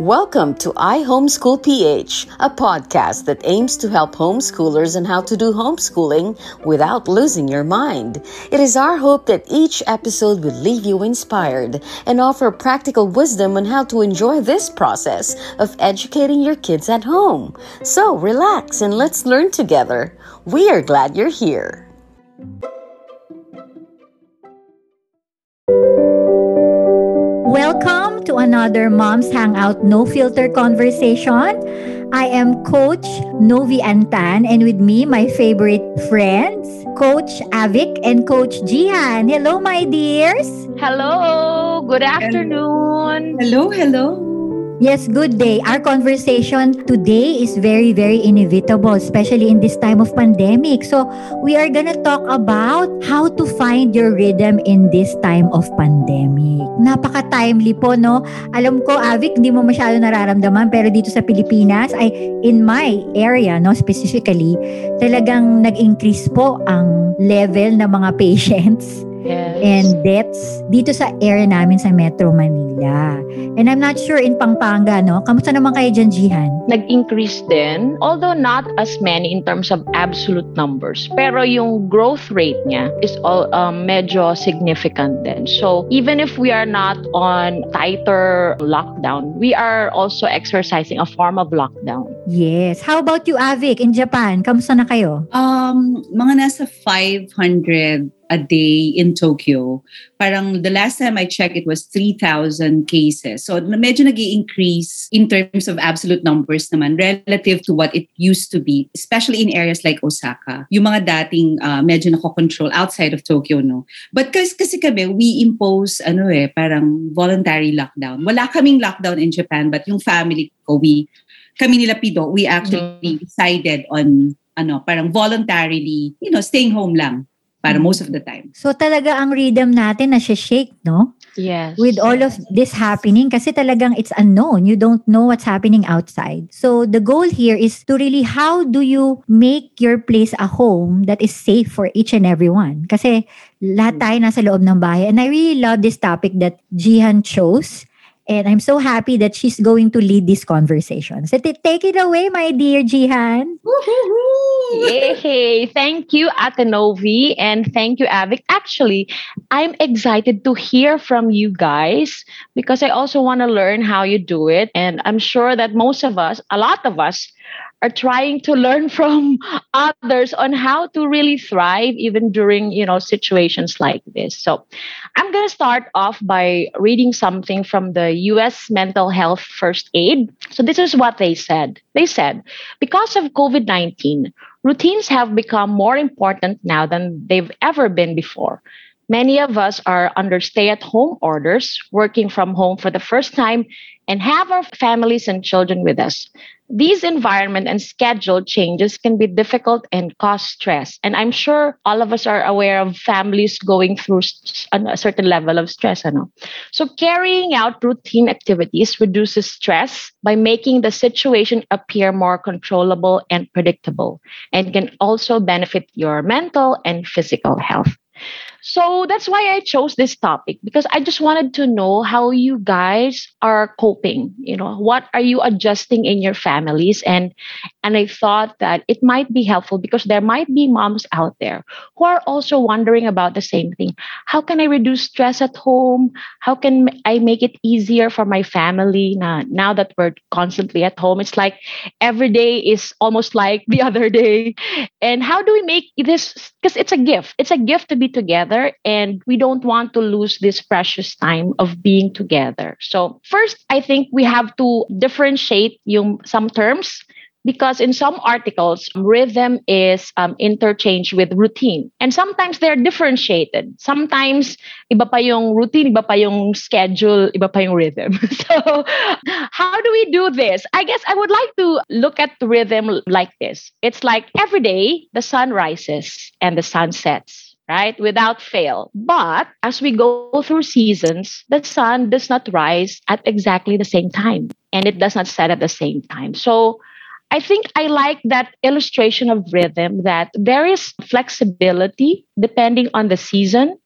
Welcome to I Homeschool PH, a podcast that aims to help homeschoolers on how to do homeschooling without losing your mind. It is our hope that each episode will leave you inspired and offer practical wisdom on how to enjoy this process of educating your kids at home. So relax and let's learn together. We are glad you're here. Welcome to another Mom's Hangout No Filter conversation. I am Coach Novi Antan and with me my favorite friends, Coach Avik and Coach Jihan. Hello my dears. Hello, good afternoon. Hello, hello. Yes, good day. Our conversation today is very, very inevitable, especially in this time of pandemic. So, we are gonna talk about how to find your rhythm in this time of pandemic. Napaka-timely po, no? Alam ko, Avik, hindi mo masyado nararamdaman, pero dito sa Pilipinas, ay in my area, no, specifically, talagang nag-increase po ang level ng mga patients Yes. and deaths dito sa area namin sa Metro Manila. And I'm not sure in Pampanga, no? Kamusta naman kayo dyan, Jihan? nag-increase din, although not as many in terms of absolute numbers. Pero yung growth rate niya is all um, medyo significant din. So even if we are not on tighter lockdown, we are also exercising a form of lockdown. Yes. How about you, Avik, in Japan? Kamusta na kayo? Um, mga nasa 500 a day in Tokyo. Parang the last time I checked, it was 3,000 cases. So medyo nag increase in terms of absolute numbers naman relative to what it used to be, especially in areas like Osaka. Yung mga dating uh, medyo nako-control outside of Tokyo, no? But kasi, kasi kami, we impose, ano eh, parang voluntary lockdown. Wala kaming lockdown in Japan, but yung family ko, we, kami nila Pido, we actually decided on ano, parang voluntarily, you know, staying home lang para most of the time. So talaga ang rhythm natin na shake, no? Yes. With all of this happening kasi talagang it's unknown. You don't know what's happening outside. So the goal here is to really how do you make your place a home that is safe for each and everyone? Kasi lahat tayo nasa loob ng bahay. And I really love this topic that Jihan chose. And I'm so happy that she's going to lead this conversation. So t- take it away, my dear Jihan. Yay! Thank you, Atenovi, and thank you, Avik. Actually, I'm excited to hear from you guys because I also want to learn how you do it. And I'm sure that most of us, a lot of us, are trying to learn from others on how to really thrive even during you know situations like this. So i'm going to start off by reading something from the us mental health first aid. So this is what they said. They said because of covid-19 routines have become more important now than they've ever been before Many of us are under stay at home orders, working from home for the first time, and have our families and children with us. These environment and schedule changes can be difficult and cause stress. And I'm sure all of us are aware of families going through a certain level of stress. So, carrying out routine activities reduces stress by making the situation appear more controllable and predictable, and can also benefit your mental and physical health. So that's why I chose this topic because I just wanted to know how you guys are coping. You know, what are you adjusting in your families? And and I thought that it might be helpful because there might be moms out there who are also wondering about the same thing. How can I reduce stress at home? How can I make it easier for my family now, now that we're constantly at home? It's like every day is almost like the other day. And how do we make this because it's a gift. It's a gift to be together and we don't want to lose this precious time of being together. So, first I think we have to differentiate yung some terms because in some articles rhythm is um, interchanged with routine and sometimes they're differentiated. Sometimes iba pa yung routine iba pa yung schedule iba pa yung rhythm. So how do we do this? I guess i would like to look at rhythm like this. It's like every day the sun rises and the sun sets right? Without fail. But as we go through seasons, the sun does not rise at exactly the same time and it does not set at the same time. So I think I like that illustration of rhythm that there is flexibility depending on the season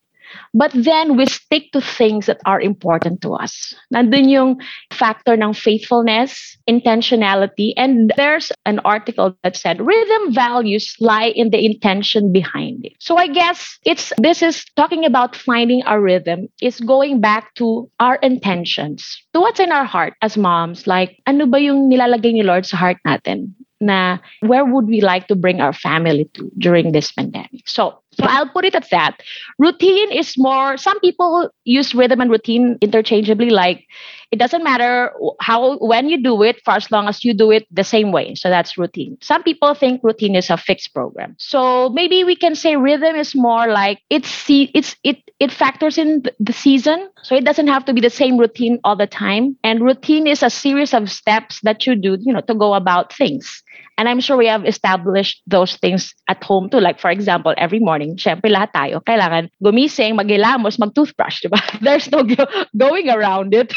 but then we stick to things that are important to us. Nandun yung factor ng faithfulness, intentionality, and there's an article that said rhythm values lie in the intention behind it. So I guess it's this is talking about finding our rhythm is going back to our intentions. To what's in our heart as moms, like ano ba yung nilalagay ni Lord sa heart natin? na where would we like to bring our family to during this pandemic. So, so I'll put it at that. Routine is more, some people use rhythm and routine interchangeably, like it doesn't matter how, when you do it, for as long as you do it the same way. So that's routine. Some people think routine is a fixed program. So maybe we can say rhythm is more like it's, it's, it, it factors in the season. So it doesn't have to be the same routine all the time. And routine is a series of steps that you do, you know, to go about things. And I'm sure we have established those things at home too. Like for example, every morning, syempre lahat tayo, kailangan gumising, maghilamos, mag-toothbrush, diba? There's no go- going around it.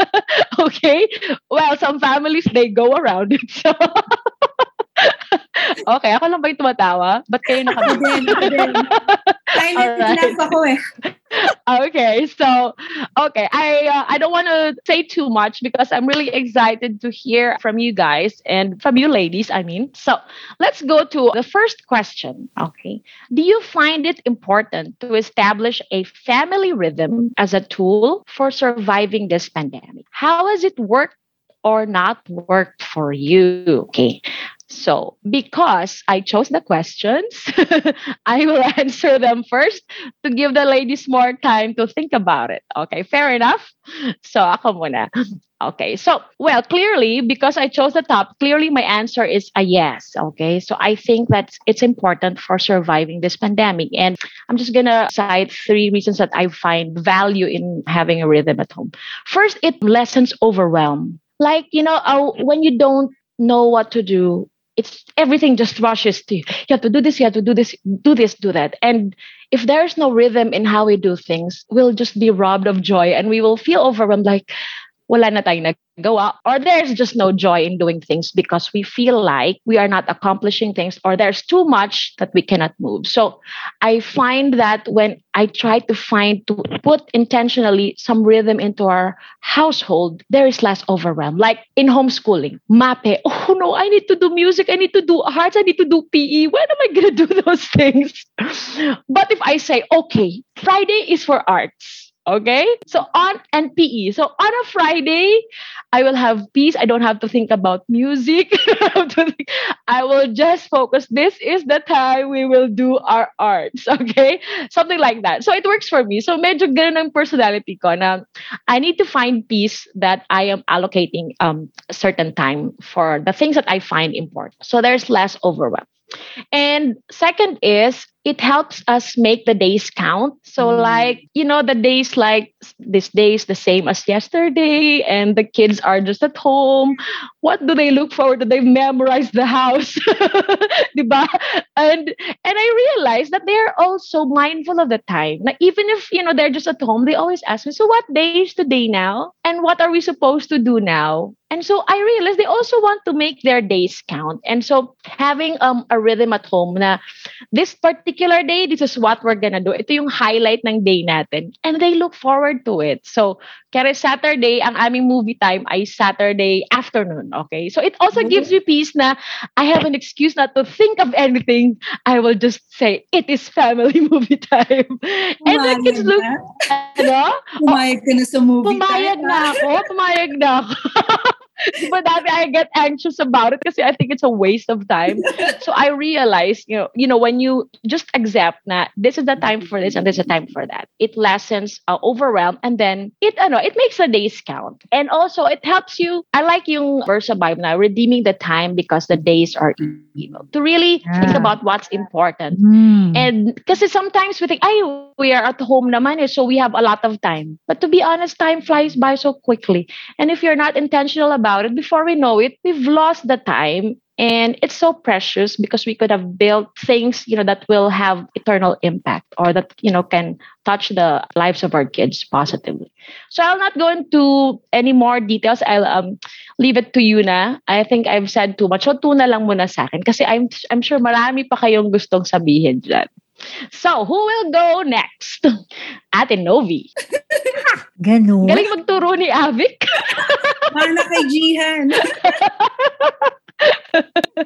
okay? Well, some families, they go around it. So okay, ako lang ba yung tumatawa? Ba't kayo din. Silent laugh ako eh. Okay, so okay, I uh, I don't want to say too much because I'm really excited to hear from you guys and from you ladies. I mean, so let's go to the first question. Okay, do you find it important to establish a family rhythm as a tool for surviving this pandemic? How has it worked or not worked for you? Okay. So, because I chose the questions, I will answer them first to give the ladies more time to think about it. Okay, fair enough? So, ako muna. Okay, so, well, clearly, because I chose the top, clearly my answer is a yes. Okay, so I think that it's important for surviving this pandemic. And I'm just gonna cite three reasons that I find value in having a rhythm at home. First, it lessens overwhelm. Like, you know, uh, when you don't know what to do, it's everything just rushes to you. You have to do this, you have to do this, do this, do that. And if there's no rhythm in how we do things, we'll just be robbed of joy and we will feel overwhelmed like, wala na tayong nagawa. Or there's just no joy in doing things because we feel like we are not accomplishing things or there's too much that we cannot move. So I find that when I try to find to put intentionally some rhythm into our household, there is less overwhelm. Like in homeschooling, MAPE, oh no, I need to do music, I need to do arts, I need to do PE. When am I gonna do those things? But if I say, okay, Friday is for arts Okay. So on and PE. So on a Friday, I will have peace. I don't have to think about music. I will just focus. This is the time we will do our arts. Okay. Something like that. So it works for me. So medyo ganun ang personality ko na I need to find peace that I am allocating um, a certain time for the things that I find important. So there's less overwhelm. And second is it helps us make the days count. So mm. like, you know, the days like this day is the same as yesterday and the kids are just at home. What do they look forward to? They've memorized the house. and and I realized that they're also mindful of the time. Like even if, you know, they're just at home, they always ask me, so what day is today now? And what are we supposed to do now? And so I realized they also want to make their days count. And so having um, a rhythm at home na this particular day, this is what we're gonna do. Ito yung highlight ng day natin. And they look forward to it. So kaya Saturday, ang aming movie time ay Saturday afternoon. Okay? So it also gives you peace na I have an excuse not to think of anything. I will just say, it is family movie time. And the kids look, ano? Pumayag ka na sa movie pumayag time. Pumayag na ah. ako. Pumayag na ako. but that I get anxious about it because I think it's a waste of time. so I realize, you know, you know, when you just accept that this is the time for this and this is the time for that, it lessens uh, overwhelm and then it, I know, it makes the days count. And also it helps you. I like yung verse of Bible now, redeeming the time because the days are evil. To really yeah. think about what's important. Mm. And because sometimes we think, I we are at home naman eh, so we have a lot of time. But to be honest, time flies by so quickly. And if you're not intentional about it, before we know it, we've lost the time and it's so precious because we could have built things you know that will have eternal impact or that you know can touch the lives of our kids positively. So i'll not go into any more details. I'll um, leave it to you na. I think i've said too much. So tuna lang muna sa akin kasi i'm i'm sure marami pa kayong gustong sabihin dyan so who will go next ate novi Ganun. galing magturo ni Avic Mana kay Jihan.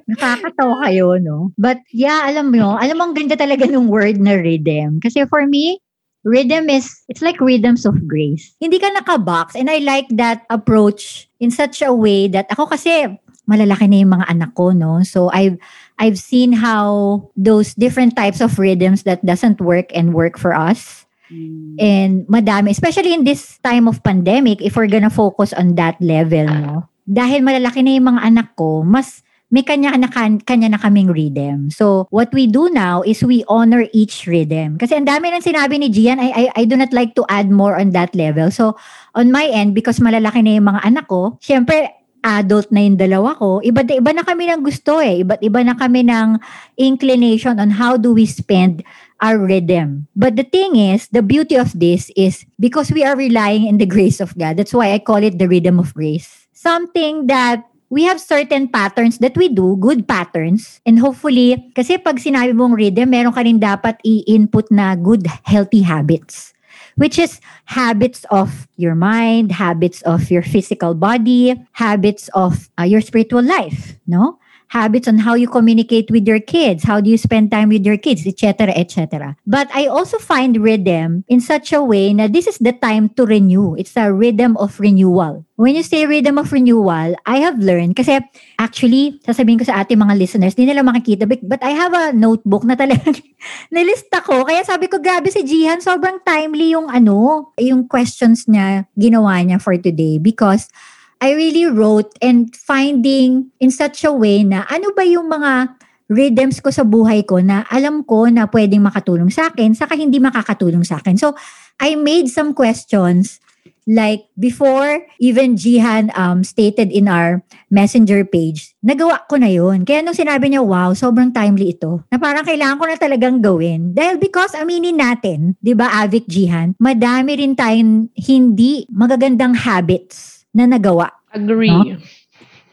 Nakakatawa kayo, no? But yeah, alam mo, alam mo ang ganda talaga ng word na rhythm. Kasi for me, rhythm is, it's like rhythms of grace. Hindi ka nakabox and I like that approach in such a way that ako kasi malalaki na yung mga anak ko, no? So I've I've seen how those different types of rhythms that doesn't work and work for us. And madami, especially in this time of pandemic, if we're gonna focus on that level, no? Dahil malalaki na yung mga anak ko, mas may kanya na, kanya na kaming rhythm. So, what we do now is we honor each rhythm. Kasi ang dami ng sinabi ni Gian, I, I, I do not like to add more on that level. So, on my end, because malalaki na yung mga anak ko, syempre, adult na yung dalawa ko, iba, iba na kami ng gusto eh. Iba't iba na kami ng inclination on how do we spend our rhythm. But the thing is, the beauty of this is because we are relying in the grace of God. That's why I call it the rhythm of grace. Something that we have certain patterns that we do, good patterns. And hopefully, kasi pag sinabi mong rhythm, meron ka rin dapat i-input na good, healthy habits. Which is habits of your mind, habits of your physical body, habits of uh, your spiritual life, no? Habits on how you communicate with your kids, how do you spend time with your kids, etc., etc. But I also find rhythm in such a way na this is the time to renew. It's a rhythm of renewal. When you say rhythm of renewal, I have learned, kasi actually, sasabihin ko sa ating mga listeners, hindi nila makikita, but I have a notebook na talagang nilista ko. Kaya sabi ko, grabe si Jihan, sobrang timely yung ano, yung questions niya, ginawa niya for today. Because I really wrote and finding in such a way na ano ba yung mga rhythms ko sa buhay ko na alam ko na pwedeng makatulong sa akin, saka hindi makakatulong sa akin. So, I made some questions like before even Jihan um, stated in our messenger page, nagawa ko na yun. Kaya nung sinabi niya, wow, sobrang timely ito, na parang kailangan ko na talagang gawin. Dahil because aminin natin, di ba Avic Jihan, madami rin tayong hindi magagandang habits na nagawa. Agree. No?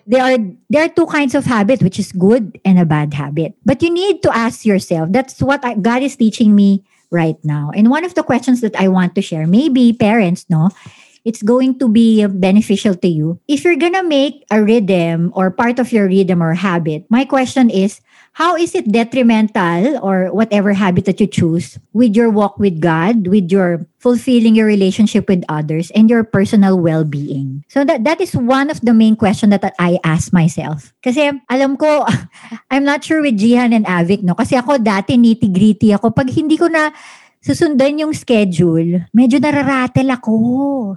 There are there are two kinds of habit, which is good and a bad habit. But you need to ask yourself. That's what I, God is teaching me right now. And one of the questions that I want to share, maybe parents, no, it's going to be beneficial to you. If you're gonna make a rhythm or part of your rhythm or habit, my question is, how is it detrimental or whatever habit that you choose with your walk with God, with your fulfilling your relationship with others and your personal well-being? So that that is one of the main questions that I ask myself. Kasi alam ko, I'm not sure with Jihan and Avic, no? Kasi ako dati nitty-gritty ako. Pag hindi ko na susundan yung schedule, medyo nararatel ako.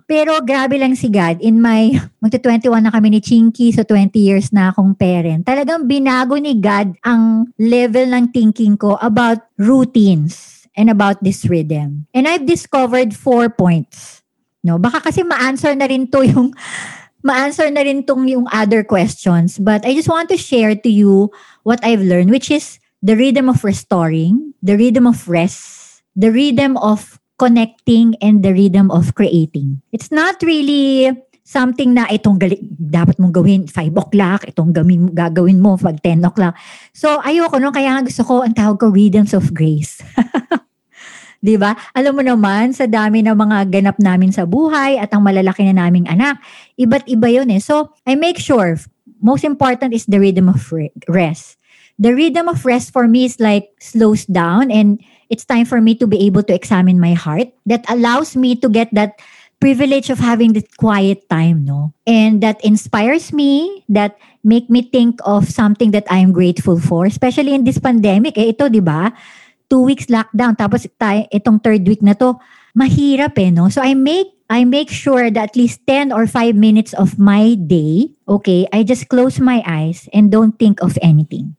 Pero grabe lang si God. In my, magta-21 na kami ni Chinky, so 20 years na akong parent. Talagang binago ni God ang level ng thinking ko about routines and about this rhythm. And I've discovered four points. No, baka kasi ma-answer na rin to yung ma-answer na rin tong yung other questions. But I just want to share to you what I've learned, which is the rhythm of restoring, the rhythm of rest, the rhythm of connecting and the rhythm of creating. It's not really something na itong gali- dapat mong gawin 5 o'clock, itong gawin, gagawin mo pag 10 o'clock. So, ayoko no, kaya gusto ko, ang tawag ko, rhythms of grace. 'Di ba? Alam mo naman sa dami ng mga ganap namin sa buhay at ang malalaki na naming anak, iba't iba 'yon eh. So, I make sure most important is the rhythm of rest. The rhythm of rest for me is like slows down and it's time for me to be able to examine my heart that allows me to get that privilege of having this quiet time, no? And that inspires me, that make me think of something that I'm grateful for, especially in this pandemic. Eh, ito, di ba? Two weeks lockdown, tapos tayo, itong third week na to, mahirap eh, no? So I make I make sure that at least 10 or 5 minutes of my day, okay, I just close my eyes and don't think of anything.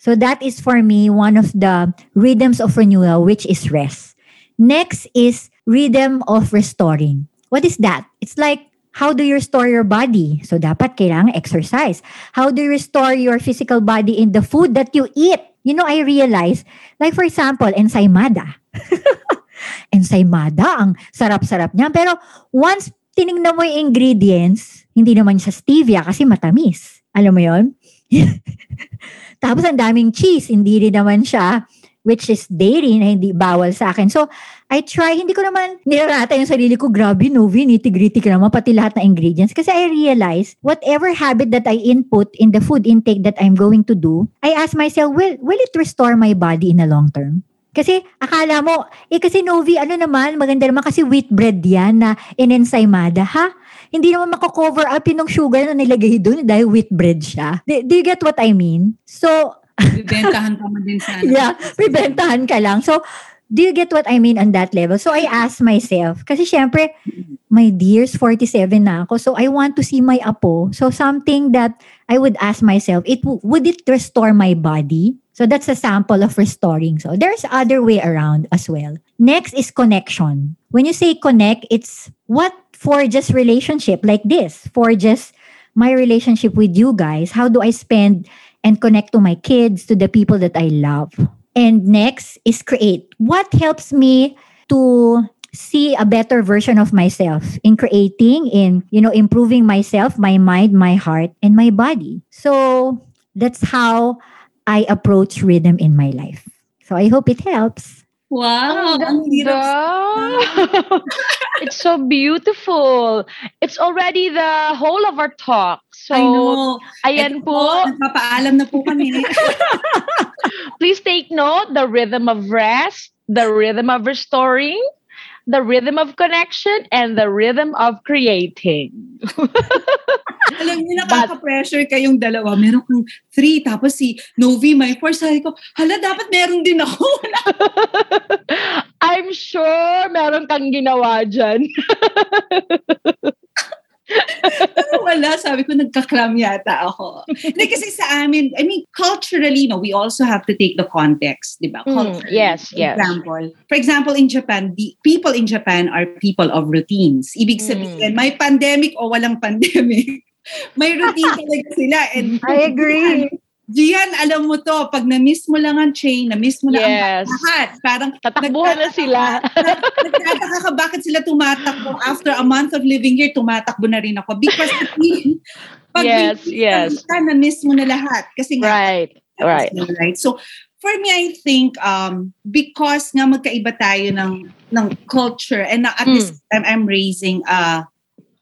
So that is for me one of the rhythms of renewal, which is rest. Next is rhythm of restoring. What is that? It's like how do you restore your body? So dapat kailangan exercise. How do you restore your physical body in the food that you eat? You know, I realize, like for example, ensaymada. ensaymada, ang sarap-sarap niya. Pero once tinignan mo yung ingredients, hindi naman siya stevia kasi matamis. Alam mo yon? Tapos ang daming cheese, hindi rin naman siya which is dairy na hindi bawal sa akin. So, I try, hindi ko naman nirarata yung sarili ko, grabe, Novi, nitty-gritty ka naman, pati lahat ng ingredients. Kasi I realize, whatever habit that I input in the food intake that I'm going to do, I ask myself, will, will it restore my body in the long term? Kasi akala mo, eh kasi Novi, ano naman, maganda naman kasi wheat bread yan na inensaymada, ha? Hindi naman mako-cover up yung sugar na nilagay doon dahil wheat bread siya. Do, do you get what I mean? So, Bibentahan pa mo din sana. yeah, bibentahan ka lang. So, do you get what I mean on that level? So, I ask myself, kasi syempre, my dears, 47 na ako. So, I want to see my apo. So, something that I would ask myself, it would it restore my body? So, that's a sample of restoring. So, there's other way around as well. Next is connection. When you say connect, it's what for just relationship like this, for just my relationship with you guys. How do I spend and connect to my kids, to the people that I love. And next is create. What helps me to see a better version of myself in creating, in, you know, improving myself, my mind, my heart, and my body. So that's how I approach rhythm in my life. So I hope it helps. Wow! Ang ganda. it's so beautiful. It's already the whole of our talk. So, I know. Ayan Ito po. Nagpapaalam na po kami. Please take note, the rhythm of rest, the rhythm of restoring, the rhythm of connection, and the rhythm of creating. Alam niyo, nakaka-pressure kayong dalawa. Meron kang three, tapos si Novi, may four. Sabi ko, hala, dapat meron din ako. I'm sure meron kang ginawa dyan. wala, sabi ko, nagkaklam yata ako. Hindi kasi sa amin, I mean, culturally, no, we also have to take the context, di ba? Mm, yes, yes. Example. For example, in Japan, the people in Japan are people of routines. Ibig sabihin, mm. may pandemic o walang pandemic. may routine talaga sila. And I agree. Gian, alam mo to, pag na-miss mo lang ang chain, na-miss mo na yes. ang lahat. Parang tatakbuhan na sila. Nagtataka ka bakit sila tumatakbo after a month of living here, tumatakbo na rin ako. Because pag yes, yes. Ka, na-miss mo na lahat. Kasi nga, right, right. right. So, for me, I think um, because nga magkaiba tayo ng, ng culture and at mm. this time, I'm raising a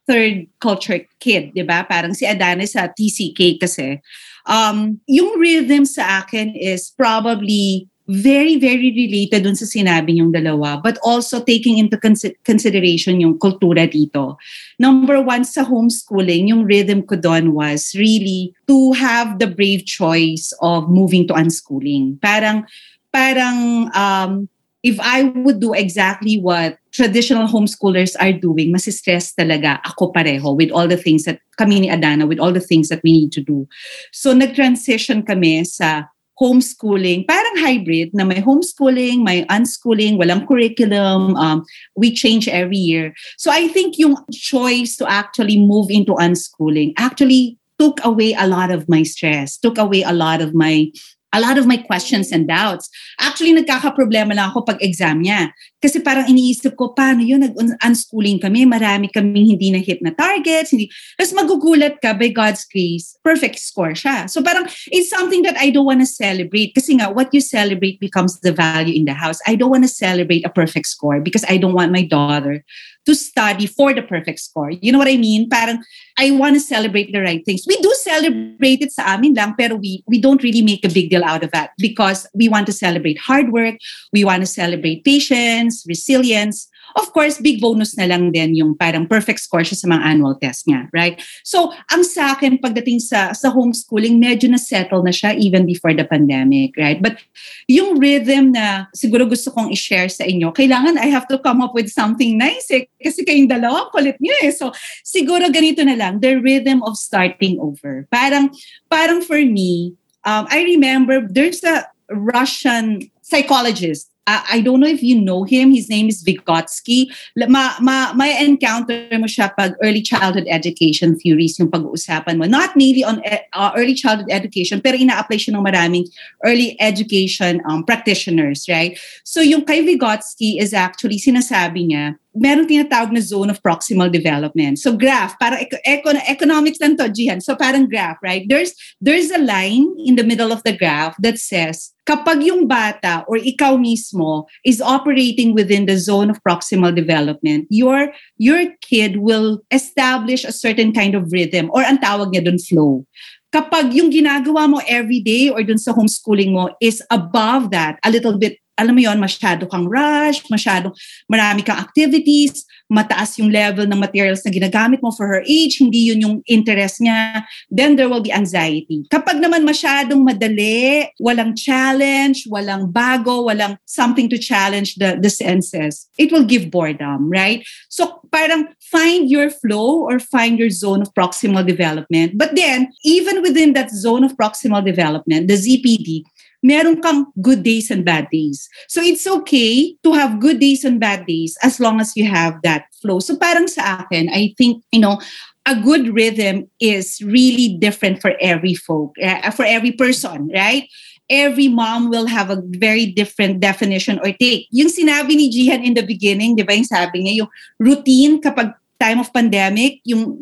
third culture kid, di ba? Parang si Adane sa TCK kasi um, yung rhythm sa akin is probably very, very related dun sa sinabi yung dalawa, but also taking into cons- consideration yung kultura dito. Number one, sa homeschooling, yung rhythm ko doon was really to have the brave choice of moving to unschooling. Parang, parang, um, if I would do exactly what traditional homeschoolers are doing, stress talaga ako pareho with all the things that kami ni Adana, with all the things that we need to do. So nag-transition kami sa homeschooling, parang hybrid na may homeschooling, may unschooling, walang curriculum, um, we change every year. So I think yung choice to actually move into unschooling actually took away a lot of my stress, took away a lot of my a lot of my questions and doubts. Actually, nagkaka-problema lang ako pag exam niya. Kasi parang iniisip ko, paano yun? Nag-unschooling kami, marami kaming hindi na-hit na targets. Hindi. Tapos magugulat ka, by God's grace, perfect score siya. So parang, it's something that I don't want to celebrate. Kasi nga, what you celebrate becomes the value in the house. I don't want to celebrate a perfect score because I don't want my daughter to study for the perfect score. You know what I mean? Parang, I want to celebrate the right things. We do celebrate it sa amin lang, pero we, we don't really make a big deal out of that because we want to celebrate hard work, we want to celebrate patience, resilience. Of course, big bonus na lang din yung parang perfect score siya sa mga annual test niya, right? So, ang sa akin, pagdating sa, sa homeschooling, medyo na-settle na siya even before the pandemic, right? But yung rhythm na siguro gusto kong i-share sa inyo, kailangan I have to come up with something nice eh, kasi kayong dalawa, kulit niyo eh. So, siguro ganito na lang, the rhythm of starting over. Parang, parang for me, um, I remember there's a Russian psychologist I, don't know if you know him. His name is Vygotsky. Ma, ma, may encounter mo siya pag early childhood education theories yung pag-uusapan mo. Not mainly on uh, early childhood education, pero ina-apply siya ng maraming early education um, practitioners, right? So yung kay Vygotsky is actually, sinasabi niya, meron tinatawag na zone of proximal development. So graph, para eco- eco- economics lang to, Jihan. So parang graph, right? There's there's a line in the middle of the graph that says kapag yung bata or ikaw mismo is operating within the zone of proximal development, your your kid will establish a certain kind of rhythm or ang tawag niya dun flow. Kapag yung ginagawa mo every day or dun sa homeschooling mo is above that, a little bit alam mo yon masyado kang rush, masyado marami kang activities, mataas yung level ng materials na ginagamit mo for her age, hindi yun yung interest niya, then there will be anxiety. Kapag naman masyadong madali, walang challenge, walang bago, walang something to challenge the, the senses, it will give boredom, right? So parang find your flow or find your zone of proximal development. But then, even within that zone of proximal development, the ZPD, meron kang good days and bad days. So it's okay to have good days and bad days as long as you have that flow. So parang sa akin, I think, you know, a good rhythm is really different for every folk, uh, for every person, right? Every mom will have a very different definition or take. Yung sinabi ni Jihan in the beginning, di ba yung sabi niya, yung routine kapag time of pandemic, yung,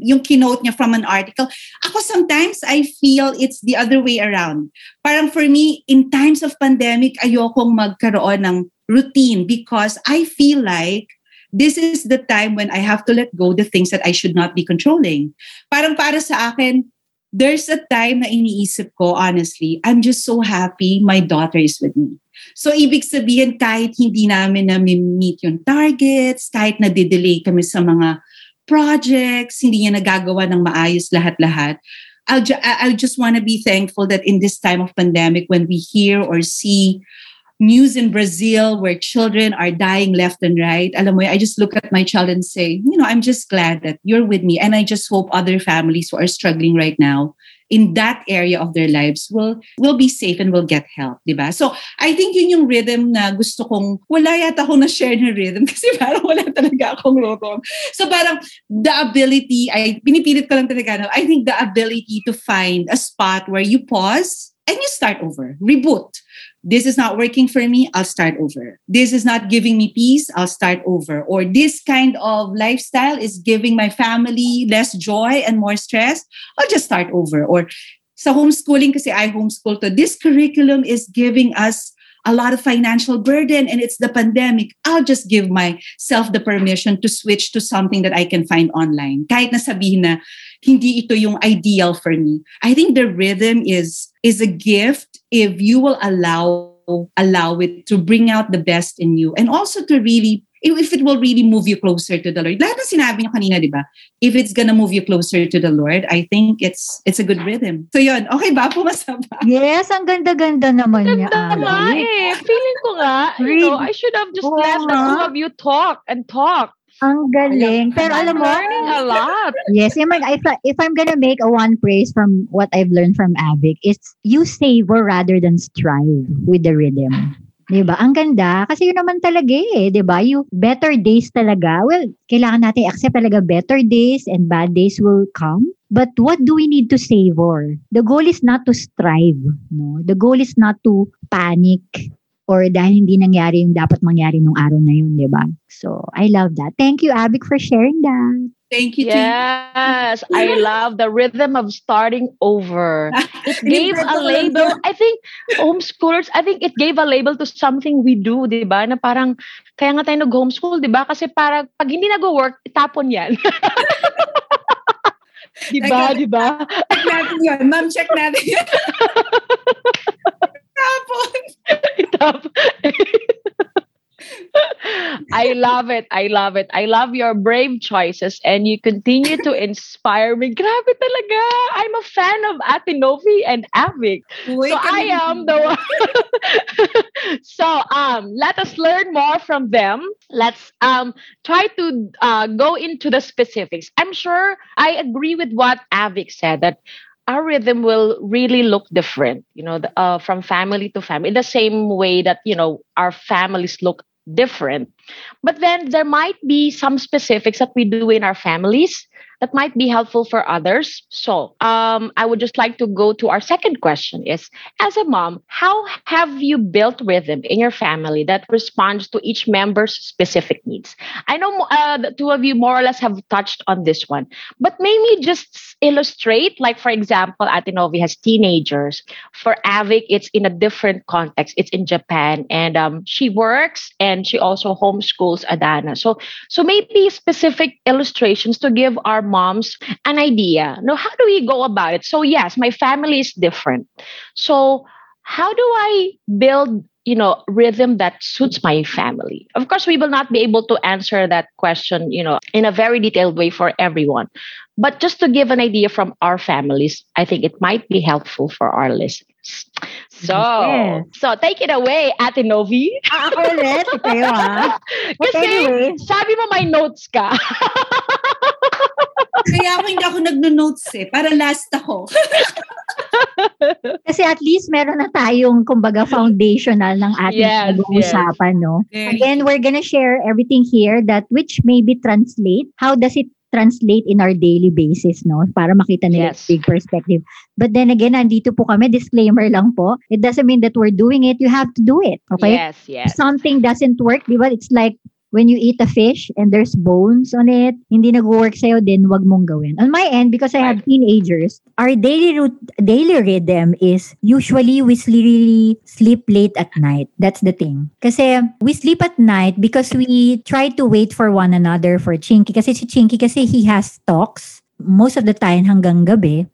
yung, keynote niya from an article, ako sometimes I feel it's the other way around. Parang for me, in times of pandemic, ayokong magkaroon ng routine because I feel like this is the time when I have to let go the things that I should not be controlling. Parang para sa akin, there's a time na iniisip ko, honestly, I'm just so happy my daughter is with me. So, ibig sabihin, kahit hindi namin na meet yung targets, kahit na delay kami sa mga projects, hindi niya nagagawa ng maayos lahat-lahat, I'll, ju- I'll just want to be thankful that in this time of pandemic, when we hear or see news in Brazil where children are dying left and right, alam mo, I just look at my child and say, you know, I'm just glad that you're with me. And I just hope other families who are struggling right now in that area of their lives will will be safe and will get help, di ba? So, I think yun yung rhythm na gusto kong, wala yata akong na-share na rhythm kasi parang wala talaga akong rhythm. So, parang the ability, I, pinipilit ko lang talaga, no? I think the ability to find a spot where you pause and you start over, reboot. This is not working for me, I'll start over. This is not giving me peace, I'll start over. Or this kind of lifestyle is giving my family less joy and more stress, I'll just start over. Or sa homeschooling, kasi I homeschool to, this curriculum is giving us a lot of financial burden and it's the pandemic, I'll just give myself the permission to switch to something that I can find online. Kahit na sabihin na hindi ito yung ideal for me. I think the rhythm is is a gift if you will allow allow it to bring out the best in you and also to really if it will really move you closer to the Lord. Lahat ng sinabi niyo kanina, di ba? If it's gonna move you closer to the Lord, I think it's it's a good rhythm. So yun, okay ba? Pumasa ba? Yes, ang ganda-ganda naman niya. Ganda nga eh. Feeling ko nga, you know, I should have just Oo let the two of you talk and talk. Ang galing. Pero I'm alam mo, learning a lot. yes, if, I- if, if I'm gonna make a one praise from what I've learned from Avic, it's you savor rather than strive with the rhythm. 'Di ba? Ang ganda kasi yun naman talaga eh, 'di ba? You better days talaga. Well, kailangan natin accept talaga better days and bad days will come. But what do we need to savor? The goal is not to strive, no? The goal is not to panic or dahil hindi nangyari yung dapat mangyari nung araw na yun, di ba? So, I love that. Thank you, Abic, for sharing that. Thank you to you. Yes, I love the rhythm of starting over. It gave a label. I think homeschoolers, I think it gave a label to something we do, di ba? Na parang, kaya nga tayo nag-homeschool, di ba? Kasi parang, pag hindi nag-work, itapon yan. di ba? Di ba? Check natin yun. Ma'am, check natin yun. Tapos, Itapon. I love it. I love it. I love your brave choices and you continue to inspire me. Grabe talaga. I'm a fan of Ate Novi and Avic. uy, so I am the one. so um, let us learn more from them. Let's um try to uh, go into the specifics. I'm sure I agree with what Avic said that our rhythm will really look different, you know, uh, from family to family, in the same way that, you know, our families look different. But then there might be some specifics that we do in our families that might be helpful for others. So, um, I would just like to go to our second question is as a mom, how have you built rhythm in your family that responds to each member's specific needs? I know uh, the two of you more or less have touched on this one, but maybe just illustrate, like for example, Atinovi has teenagers. For Avik, it's in a different context. It's in Japan, and um, she works and she also homeschools Adana. So, so maybe specific illustrations to give our moms an idea. No, how do we go about it? So yes, my family is different. So how do I build you know rhythm that suits my family of course we will not be able to answer that question you know in a very detailed way for everyone but just to give an idea from our families i think it might be helpful for our listeners so so take it away Ate Novi Ah, ako ulit. Kayo ah. But kasi anyway. sabi mo may notes ka Kaya ako hindi ako nagno-notes eh. Para last ako. Kasi at least meron na tayong, kumbaga, foundational ng ating Yes, pag-uusapan, no? Very Again, we're gonna share everything here that which maybe translate. How does it translate in our daily basis, no? Para makita nila Yes. yung big perspective. But then again, nandito po kami, disclaimer lang po. It doesn't mean that we're doing it. You have to do it, okay? yes yes If something doesn't work, di ba? It's like when you eat a fish and there's bones on it, hindi nag-work sa'yo, then wag mong gawin. On my end, because I have teenagers, our daily route, daily rhythm is usually we really sleep late at night. That's the thing. Kasi we sleep at night because we try to wait for one another for Chinky. Kasi si Chinky, kasi he has talks most of the time hanggang gabi.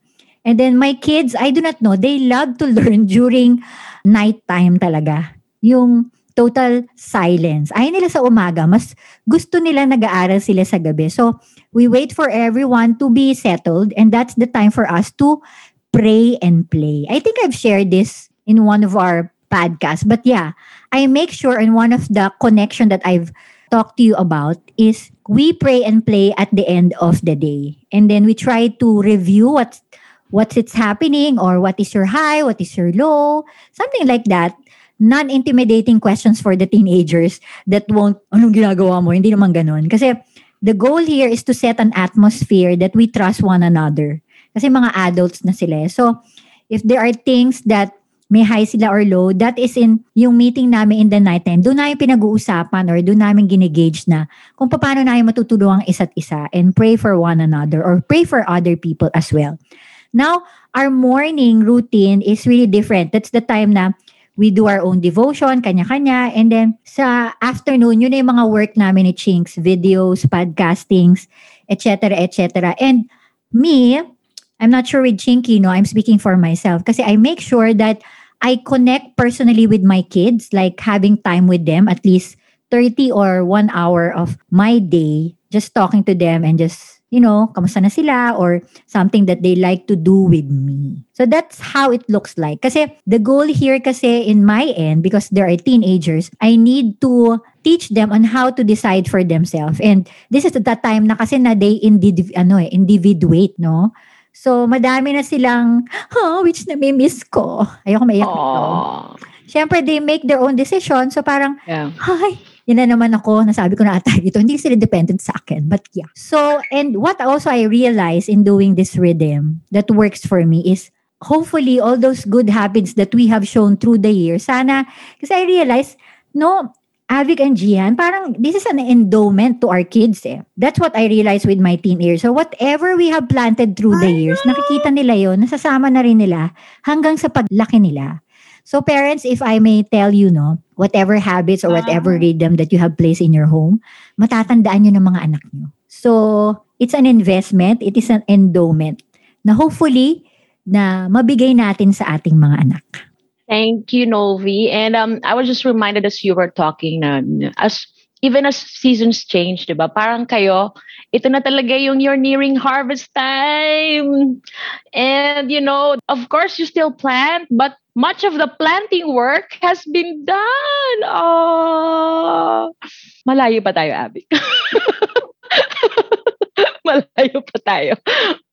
And then my kids, I do not know, they love to learn during nighttime talaga. Yung total silence. Ayaw nila sa umaga. Mas gusto nila nag-aaral sila sa gabi. So, we wait for everyone to be settled and that's the time for us to pray and play. I think I've shared this in one of our podcasts. But yeah, I make sure in one of the connection that I've talked to you about is we pray and play at the end of the day. And then we try to review what's what's it's happening or what is your high, what is your low, something like that. Non-intimidating questions for the teenagers that won't, anong ginagawa mo? Hindi naman ganun. Kasi the goal here is to set an atmosphere that we trust one another. Kasi mga adults na sila. eh. So, if there are things that may high sila or low, that is in yung meeting namin in the night time. Doon namin pinag-uusapan or doon namin ginigage na kung paano namin matutulungan isa't isa and pray for one another or pray for other people as well. Now, our morning routine is really different. That's the time na we do our own devotion, kanya-kanya. And then sa afternoon, yun na yung mga work namin ni Chinks, videos, podcastings, etc., etc. And me, I'm not sure with Chinky, no, I'm speaking for myself. Kasi I make sure that I connect personally with my kids, like having time with them, at least 30 or 1 hour of my day, just talking to them and just, you know, kamusta na sila or something that they like to do with me. So that's how it looks like. Kasi the goal here kasi in my end, because there are teenagers, I need to teach them on how to decide for themselves. And this is the time na kasi na they indiv- ano eh, individuate, no? So, madami na silang, oh, which na may miss ko. Ayoko maiyak. Aww. Siyempre, they make their own decision. So, parang, yeah Hi, yun na naman ako, nasabi ko na ata dito, hindi sila dependent sa akin. But yeah. So, and what also I realize in doing this rhythm that works for me is hopefully all those good habits that we have shown through the years, sana, kasi I realize, no, Avic and Gian, parang this is an endowment to our kids eh. That's what I realized with my teen years. So whatever we have planted through the years, nakikita nila yon nasasama na rin nila hanggang sa paglaki nila. So parents, if I may tell you, no, whatever habits or whatever rhythm that you have placed in your home, matatandaan nyo ng mga anak nyo. So, it's an investment, it is an endowment na hopefully na mabigay natin sa ating mga anak. Thank you, Novi. And um, I was just reminded as you were talking na as even as seasons change, di ba? Parang kayo, ito na talaga yung you're nearing harvest time. And, you know, of course, you still plant, but much of the planting work has been done. Oh, malayo pa tayo, Abby. malayo pa tayo.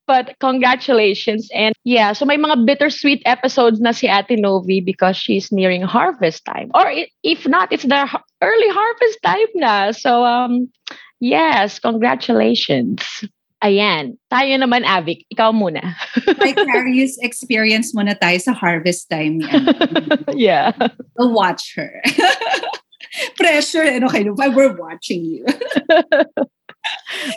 But congratulations. And yeah, so may mga bittersweet episodes na si Ate Novi because she's nearing harvest time. Or if not, it's the early harvest time na. So um yes, congratulations. Ayan. Tayo naman, Avic. Ikaw muna. Vicarious experience muna tayo sa harvest time ni yeah. We'll watch her. Pressure, ano kayo, we're watching you.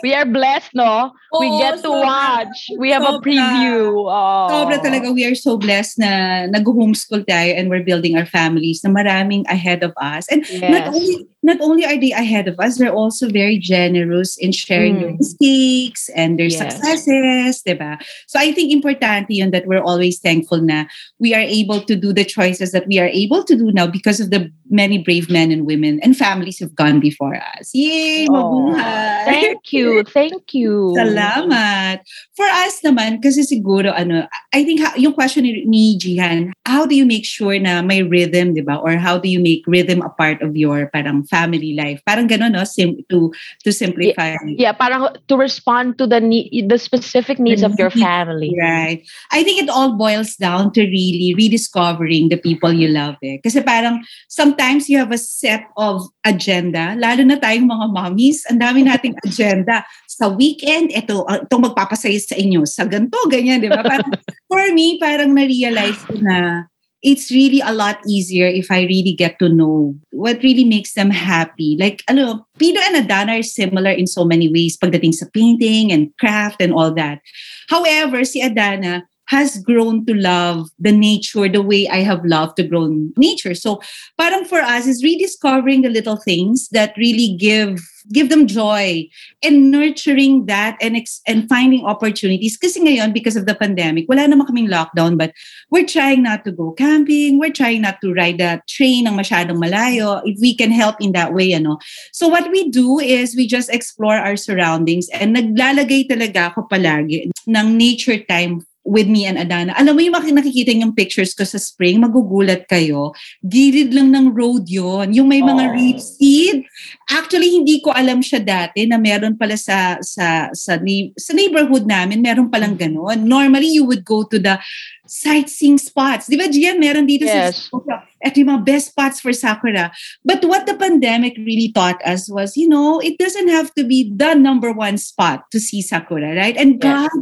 We are blessed, no? we Oo, get to sobra. watch. We have a Sobra. preview. Oh. Sobra talaga, we are so blessed na nag-homeschool tayo and we're building our families na maraming ahead of us. And not Yes. only not only are they ahead of us, they're also very generous in sharing their Mm. mistakes and their Yes. successes, diba? So I think importante yun that we're always thankful na we are able to do the choices that we are able to do now because of the many brave men and women and families who've gone before us. Yay! Oh. Mabuhay! Thank you. Thank you. Salamat. For us naman, kasi siguro, ano, I think yung question ni, Jihan, how do you make sure na may rhythm, di ba? Or how do you make rhythm a part of your parang family life? Parang gano'n, no? Sim- to, to simplify. Yeah, parang to respond to the need, the specific needs of your family. Right. I think it all boils down to really rediscovering the people you love eh. Kasi parang sometimes you have a set of agenda, lalo na tayong mga mommies, ang dami nating agenda. Sa weekend, ito, uh, itong magpapasaya sa inyo. Sa ganito, ganyan, di ba? Parang, for me, parang na-realize ko na it's really a lot easier if I really get to know what really makes them happy. Like, ano, Pido and Adana are similar in so many ways pagdating sa painting and craft and all that. However, si Adana has grown to love the nature the way I have loved to grow nature. So, parang for us is rediscovering the little things that really give give them joy and nurturing that and ex- and finding opportunities. Kasi ngayon because of the pandemic wala naman kaming lockdown but we're trying not to go camping. We're trying not to ride the train ng masyadong malayo. If we can help in that way ano. So what we do is we just explore our surroundings and naglalagay talaga ako palagi ng nature time with me and Adana. Alam mo yung nakikita yung pictures ko sa spring, magugulat kayo. Gilid lang ng road yon Yung may mga Oh. rapeseed. Actually, hindi ko alam siya dati na meron pala sa sa sa, sa neighborhood namin, meron palang ganun. Normally, you would go to the sightseeing spots. Di ba, Gian? Meron dito Yes. sa Ito yung mga best spots for Sakura. But what the pandemic really taught us was, you know, it doesn't have to be the number one spot to see Sakura, right? And Yes. God,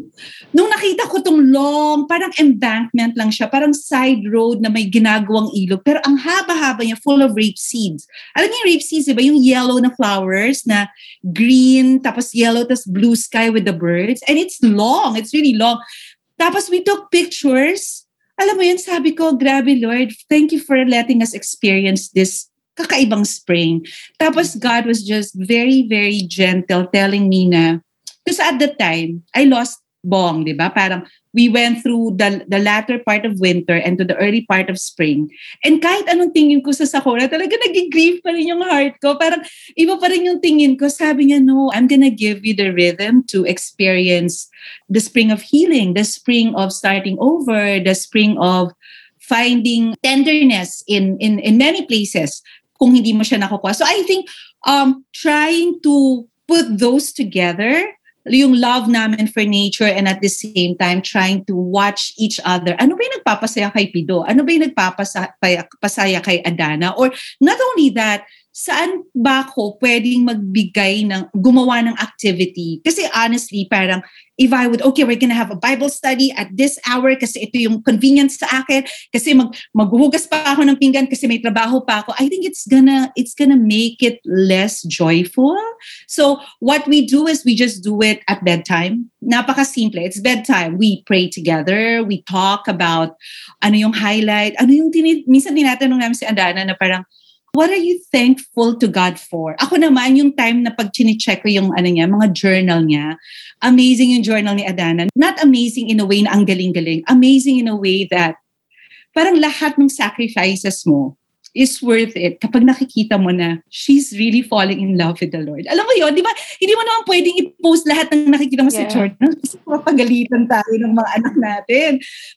nung nakita ko tong long, parang embankment lang siya, parang side road na may ginagawang ilog, pero ang haba-haba niya, full of rape seeds. Alam niyo yung rape seeds, di ba? Yung yellow na flowers na green, tapos yellow, tapos blue sky with the birds. And it's long. It's really long. Tapos we took pictures. Alam mo yun, sabi ko, grabe Lord, thank you for letting us experience this kakaibang spring. Tapos God was just very, very gentle telling me na, because at the time, I lost Bong, di ba? Parang we went through the, the latter part of winter and to the early part of spring. And kahit anong tingin ko sa Sakura, talaga nag-grieve pa rin yung heart ko. Parang iba pa rin yung tingin ko. Sabi niya, no, I'm gonna give you the rhythm to experience the spring of healing, the spring of starting over, the spring of finding tenderness in in in many places kung hindi mo siya nakukuha. So I think um trying to put those together yung love namin for nature and at the same time trying to watch each other. Ano ba yung nagpapasaya kay Pido? Ano ba yung nagpapasaya kay Adana? Or not only that, saan ba ako pwedeng magbigay ng, gumawa ng activity? Kasi honestly, parang, if I would, okay, we're gonna have a Bible study at this hour kasi ito yung convenience sa akin, kasi mag, maghuhugas pa ako ng pinggan kasi may trabaho pa ako, I think it's gonna, it's gonna make it less joyful. So what we do is we just do it at bedtime. Napaka-simple. It's bedtime. We pray together. We talk about ano yung highlight. Ano yung tinit minsan tinatanong namin si Adana na parang, what are you thankful to God for? Ako naman, yung time na pag chine-check ko yung ano niya, mga journal niya, amazing yung journal ni Adana. Not amazing in a way na ang galing-galing. Amazing in a way that parang lahat ng sacrifices mo is worth it kapag nakikita mo na she's really falling in love with the Lord. Alam mo yun, di ba? Hindi mo naman pwedeng i-post lahat ng nakikita mo sa Yeah. church. Kasi mapagalitan tayo ng mga anak natin.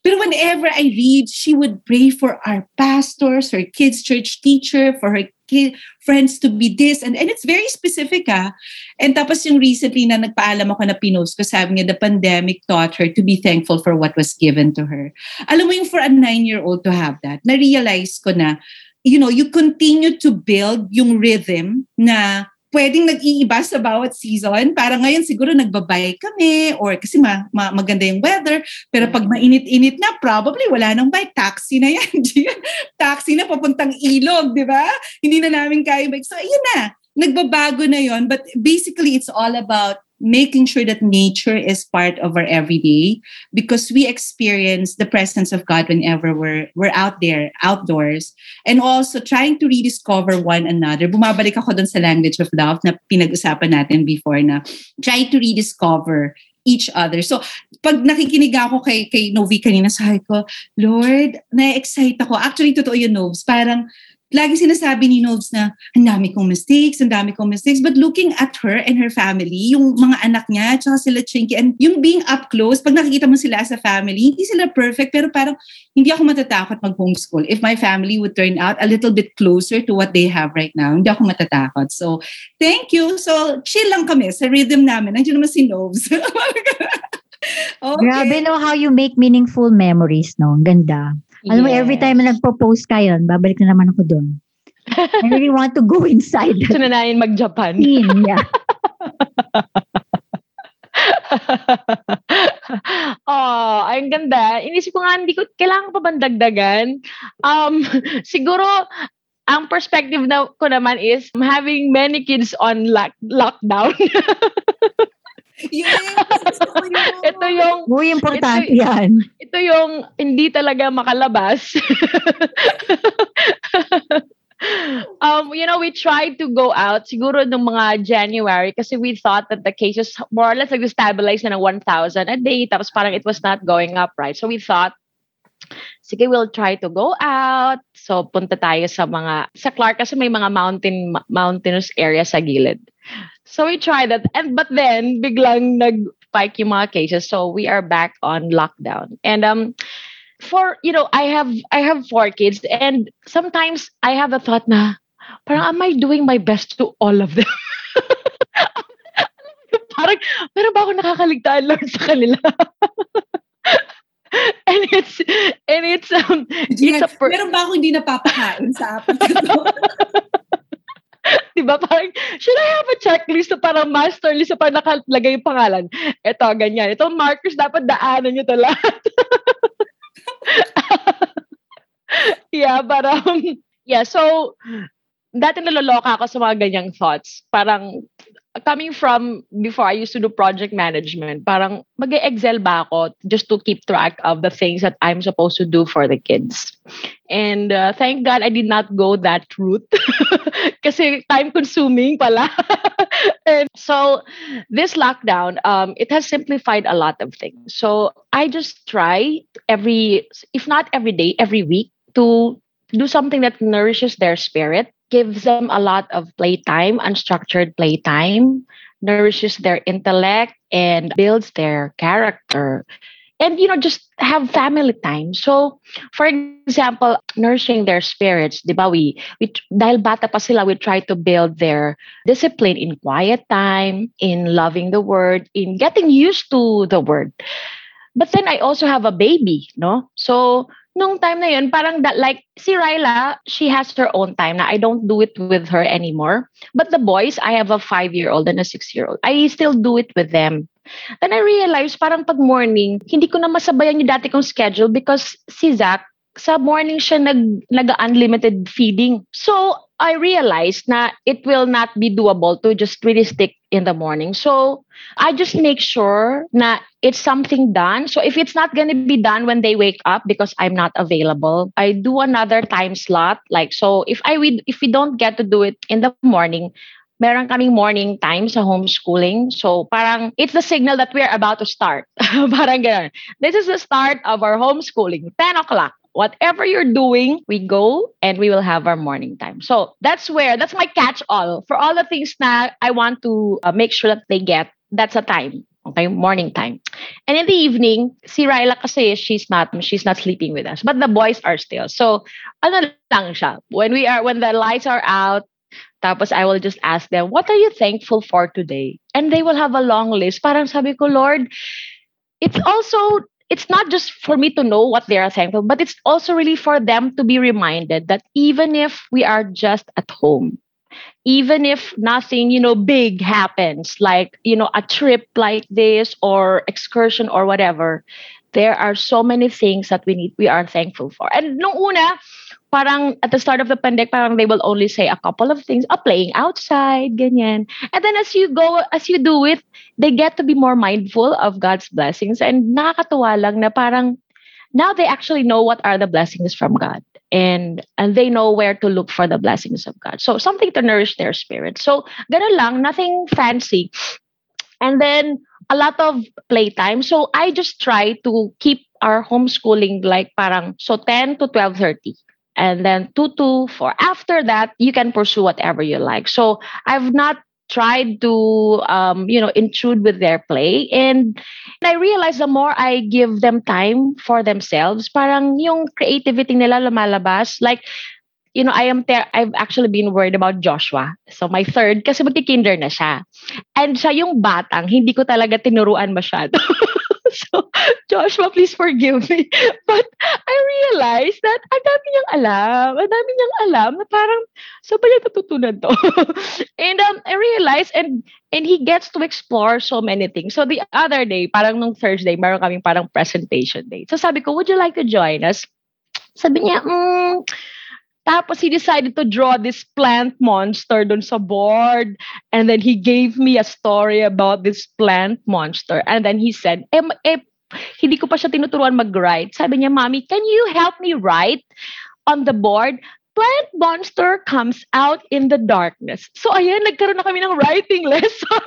Pero whenever I read, she would pray for our pastors, her kids' church teacher, for her ki- friends to be this. And, and it's very specific ah. And tapos yung recently na nagpaalam ako na pinost ko, sabi niya, the pandemic taught her to be thankful for what was given to her. Alam mo yung for a nine-year-old to have that, na-realize ko na, you know, you continue to build yung rhythm na pwedeng nag-iiba sa bawat season. Para ngayon siguro nagbabay kami or kasi ma, ma, maganda yung weather. Pero pag mainit-init na, probably wala nang bike. Taxi na yan. Taxi na papuntang ilog, di ba? Hindi na namin kaya bike. So, ayun na. Nagbabago na yon But basically, it's all about making sure that nature is part of our everyday because we experience the presence of God whenever we're we're out there outdoors and also trying to rediscover one another bumabalik ako dun sa language of love na pinag-usapan natin before na try to rediscover each other. So, pag nakikinig ako kay, kay Novi kanina, sabi ko, Lord, na-excite ako. Actually, totoo yun, Novs. Parang, lagi sinasabi ni Nobes na ang dami kong mistakes, ang dami kong mistakes. But looking at her and her family, yung mga anak niya, tsaka sila Chinky, and yung being up close, pag nakikita mo sila as a family, hindi sila perfect, pero parang hindi ako matatakot mag-homeschool. If my family would turn out a little bit closer to what they have right now, hindi ako matatakot. So, thank you. So, chill lang kami sa rhythm namin. Nandiyan naman si Nobes. okay. Grabe no how you make meaningful memories, no? Ganda. Alam mo, every time na nagpo-post ka yun, babalik na naman ako doon. I really want to go inside. Gusto na namin mag-Japan. Scene, yeah. oh, ang ganda. Inisip ko nga, hindi ko, kailangan pa bang dagdagan? Um, siguro, ang perspective na ko naman is having many kids on lock, lockdown. Yes! ito yung... Muy importante ito, yan. Ito yung hindi talaga makalabas. um, you know, we tried to go out siguro nung mga January kasi we thought that the cases more or less nag-stabilize na ng 1,000 a day tapos parang it was not going up, right? So we thought, sige, we'll try to go out. So punta tayo sa mga, sa Clark kasi may mga mountain, mountainous area sa gilid. So we tried that. And but then biglang nag-spike yung mga cases. So we are back on lockdown. And um for you know, I have I have four kids and sometimes I have the thought na parang am I doing my best to all of them? parang pero ba ako nakakaligtaan Lord sa kanila? and it's and it's um it's a per- meron ba ako hindi napapakain sa apat ko? diba? Parang, should I have a checklist na parang master list na parang nakalagay yung pangalan? Ito, ganyan. Ito, markers, dapat daanan nyo to lahat. yeah, parang, yeah, so, dati naloloka ako sa mga ganyang thoughts. Parang, coming from before I used to do project management, parang mag excel ba ako just to keep track of the things that I'm supposed to do for the kids. And uh, thank God I did not go that route. Kasi time consuming pala. and so this lockdown, um, it has simplified a lot of things. So I just try every, if not every day, every week to do something that nourishes their spirit gives them a lot of playtime, unstructured playtime, nourishes their intellect, and builds their character. And, you know, just have family time. So, for example, nourishing their spirits, di we, we, dahil bata pa sila, we try to build their discipline in quiet time, in loving the word, in getting used to the word. But then I also have a baby, no? So, nung time na yun, parang that, like, si Ryla, she has her own time na I don't do it with her anymore. But the boys, I have a five-year-old and a six-year-old. I still do it with them. Then I realized, parang pag morning, hindi ko na masabayan yung dati kong schedule because si Zach, sa morning siya nag, nag-unlimited feeding. So, I realized na it will not be doable to just really stick in the morning. So I just make sure that it's something done. So if it's not going to be done when they wake up because I'm not available, I do another time slot. Like so, if I we if we don't get to do it in the morning, meron kaming morning time sa homeschooling. So parang it's the signal that we're about to start. parang ganun. This is the start of our homeschooling. 10 o'clock whatever you're doing, we go and we will have our morning time. So that's where, that's my catch all for all the things that I want to uh, make sure that they get. That's a time Okay, morning time. And in the evening, si Ryla kasi she's not she's not sleeping with us, but the boys are still. So, ano lang siya. When we are when the lights are out, tapos I will just ask them, "What are you thankful for today?" And they will have a long list. Parang sabi ko, "Lord, it's also it's not just for me to know what they are thankful, but it's also really for them to be reminded that even if we are just at home, even if nothing you know big happens like you know a trip like this or excursion or whatever there are so many things that we need we are thankful for. And nung una parang at the start of the pandemic parang they will only say a couple of things oh, playing outside ganyan and then as you go as you do it they get to be more mindful of God's blessings and nakakatuwa lang na parang now they actually know what are the blessings from God and and they know where to look for the blessings of God. So something to nourish their spirit. So ganun lang, nothing fancy. And then a lot of playtime. So I just try to keep our homeschooling like parang so 10 to 12:30 and then 2 to 4 after that you can pursue whatever you like. So i've not tried to um, you know intrude with their play. And I realized the more I give them time for themselves parang yung creativity nila lumalabas. Like you know I am there I've actually been worried about Joshua. So my third kasi magki-kinder na siya. And siya yung batang hindi ko talaga tinuruan masyado so, Joshua, please forgive me. But I realized that ang dami niyang alam. Ang dami niyang alam na parang, sa ba niya natutunan to? and um, I realized, and and he gets to explore so many things. So the other day, parang nung Thursday, meron kaming parang presentation day. So sabi ko, would you like to join us? Sabi niya, mm, tapos he decided to draw this plant monster dun sa board. And then he gave me a story about this plant monster. And then he said, eh, eh, hindi ko pa siya tinuturuan mag-write. Sabi niya, Mommy, can you help me write on the board? Plant monster comes out in the darkness. So ayan, nagkaroon na kami ng writing lesson.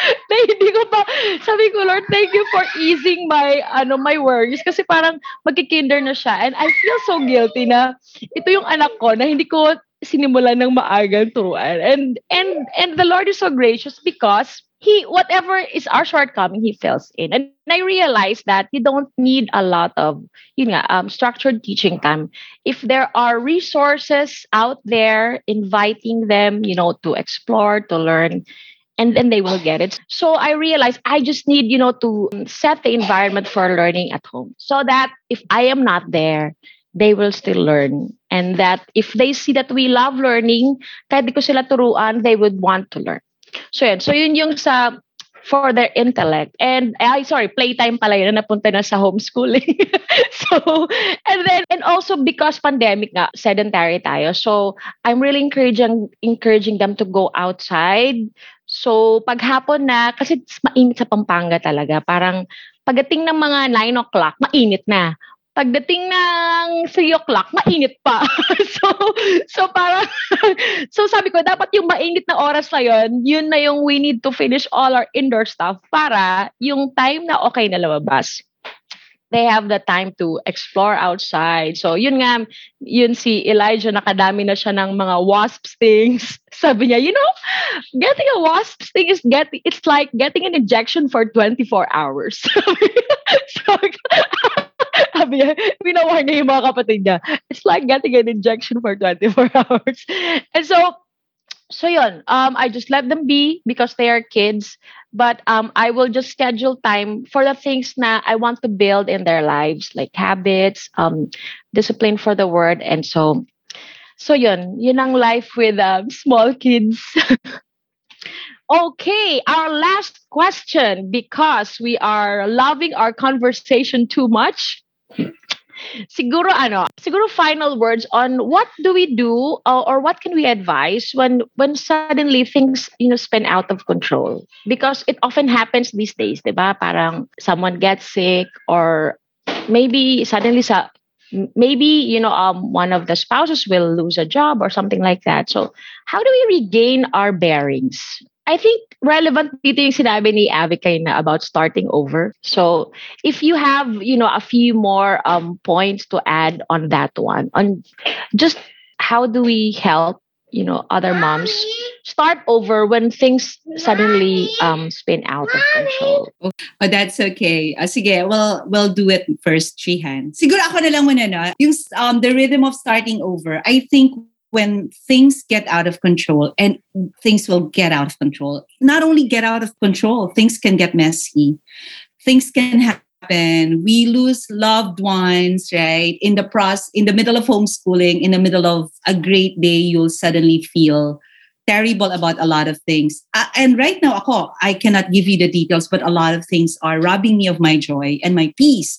na hindi ko pa, sabi ko, Lord, thank you for easing my, ano, my worries. Kasi parang magkikinder na siya. And I feel so guilty na ito yung anak ko na hindi ko sinimulan ng maagang turuan. And, and, and the Lord is so gracious because he whatever is our shortcoming he fills in and i realized that you don't need a lot of you know um, structured teaching time if there are resources out there inviting them you know to explore to learn and then they will get it. So I realized I just need, you know, to set the environment for learning at home so that if I am not there, they will still learn. And that if they see that we love learning, di ko sila they would want to learn. So yun, so yun yung sa for their intellect. And I sorry, playtime pala yun na napunta na sa homeschooling. so and then and also because pandemic nga, sedentary tayo. So I'm really encouraging encouraging them to go outside So, paghapon na, kasi mainit sa Pampanga talaga, parang pagdating ng mga 9 o'clock, mainit na. Pagdating ng 3 o'clock, mainit pa. so, so parang, so sabi ko, dapat yung mainit na oras na yun, yun na yung we need to finish all our indoor stuff para yung time na okay na lumabas they have the time to explore outside. So, yun nga, yun si Elijah, nakadami na siya ng mga wasp stings. Sabi niya, you know, getting a wasp sting is getting, it's like getting an injection for 24 hours. so, sabi niya, binawarn niya yung mga kapatid niya. It's like getting an injection for 24 hours. And so, so yun, um, I just let them be because they are kids. But um, I will just schedule time for the things na I want to build in their lives, like habits, um, discipline for the word, and so. So yun, yun ang life with um, small kids. okay, our last question because we are loving our conversation too much siguro ano, siguro final words on what do we do uh, or what can we advise when when suddenly things you know spin out of control? Because it often happens these days, 'di ba? Parang someone gets sick or maybe suddenly sa maybe you know um, one of the spouses will lose a job or something like that. So how do we regain our bearings I think relevant dito yung sinabi ni Avi na about starting over. So, if you have, you know, a few more um, points to add on that one, on just how do we help you know other moms start over when things suddenly um spin out of control Oh, that's okay. Ah, sige, well, we'll do it first, three hands. Siguro ako na lang muna, no? Yung um, the rhythm of starting over, I think when things get out of control and things will get out of control, not only get out of control, things can get messy. Things can happen. We lose loved ones, right? In the process, in the middle of homeschooling, in the middle of a great day, you'll suddenly feel terrible about a lot of things. Uh, and right now, ako, I cannot give you the details, but a lot of things are robbing me of my joy and my peace.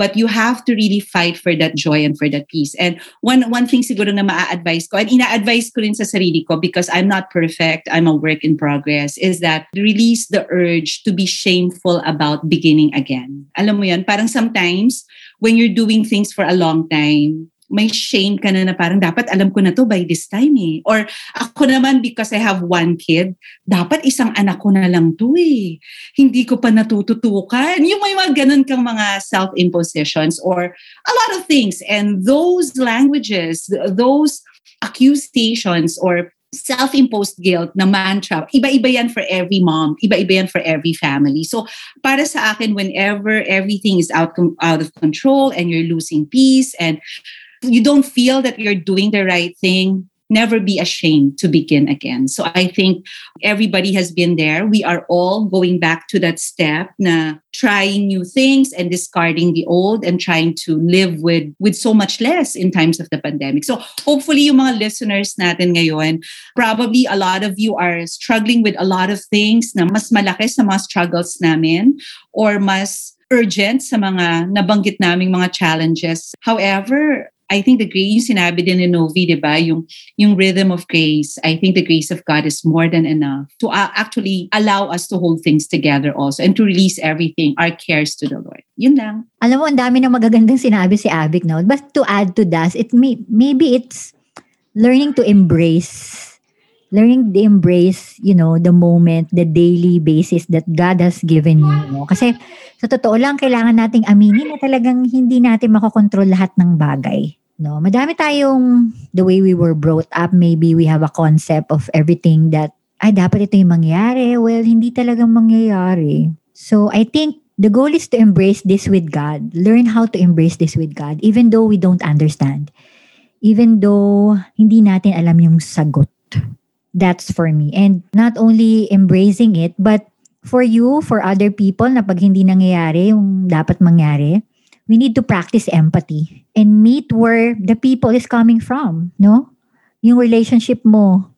But you have to really fight for that joy and for that peace. And one one thing siguro na maa-advise ko, and ina-advise ko rin sa sarili ko because I'm not perfect, I'm a work in progress, is that release the urge to be shameful about beginning again. Alam mo yan, parang sometimes when you're doing things for a long time, may shame ka na na parang dapat alam ko na to by this time eh. Or ako naman because I have one kid, dapat isang anak ko na lang to eh. Hindi ko pa natututukan. Yung may mga ganun kang mga self-impositions or a lot of things. And those languages, those accusations or self-imposed guilt na mantra, iba-iba yan for every mom, iba-iba yan for every family. So, para sa akin, whenever everything is out, out of control and you're losing peace and you don't feel that you're doing the right thing, never be ashamed to begin again. So I think everybody has been there. We are all going back to that step na trying new things and discarding the old and trying to live with with so much less in times of the pandemic. So hopefully yung mga listeners natin ngayon, probably a lot of you are struggling with a lot of things na mas malaki sa mga struggles namin or mas urgent sa mga nabanggit naming mga challenges. However, I think the grace, yung sinabi din ni Novi, di ba? Yung, yung rhythm of grace, I think the grace of God is more than enough to uh, actually allow us to hold things together also and to release everything, our cares to the Lord. Yun lang. Alam mo, ang dami na magagandang sinabi si Abic now. But to add to that, it may, maybe it's learning to embrace learning to embrace, you know, the moment, the daily basis that God has given you. No? Kasi sa totoo lang, kailangan nating aminin na talagang hindi natin makokontrol lahat ng bagay. No, madami tayong the way we were brought up, maybe we have a concept of everything that ay dapat ito yung mangyari. Well, hindi talagang mangyayari. So, I think the goal is to embrace this with God. Learn how to embrace this with God even though we don't understand. Even though hindi natin alam yung sagot. That's for me. And not only embracing it, but for you, for other people na pag hindi nangyayari yung dapat mangyari, we need to practice empathy and meet where the people is coming from, no? Yung relationship mo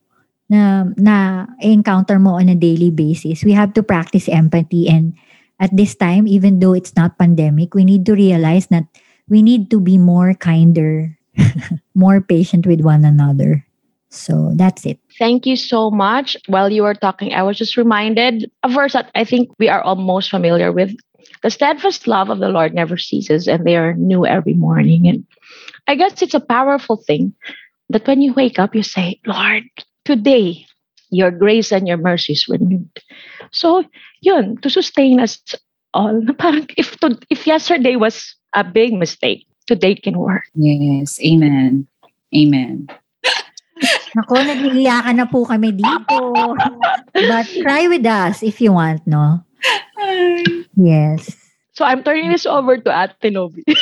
na na encounter mo on a daily basis. We have to practice empathy and at this time even though it's not pandemic, we need to realize that we need to be more kinder, more patient with one another. So that's it. Thank you so much. While you were talking, I was just reminded a verse that I think we are all most familiar with. The steadfast love of the Lord never ceases, and they are new every morning. And I guess it's a powerful thing that when you wake up, you say, Lord, today, your grace and your mercy is renewed. So, yun, to sustain us all. Parang if, to, if yesterday was a big mistake, today can work. Yes. Amen. Amen. Ako, nag-iiyakan na po kami dito. But cry with us if you want, no? Yes. So I'm turning this over to Ate Novi.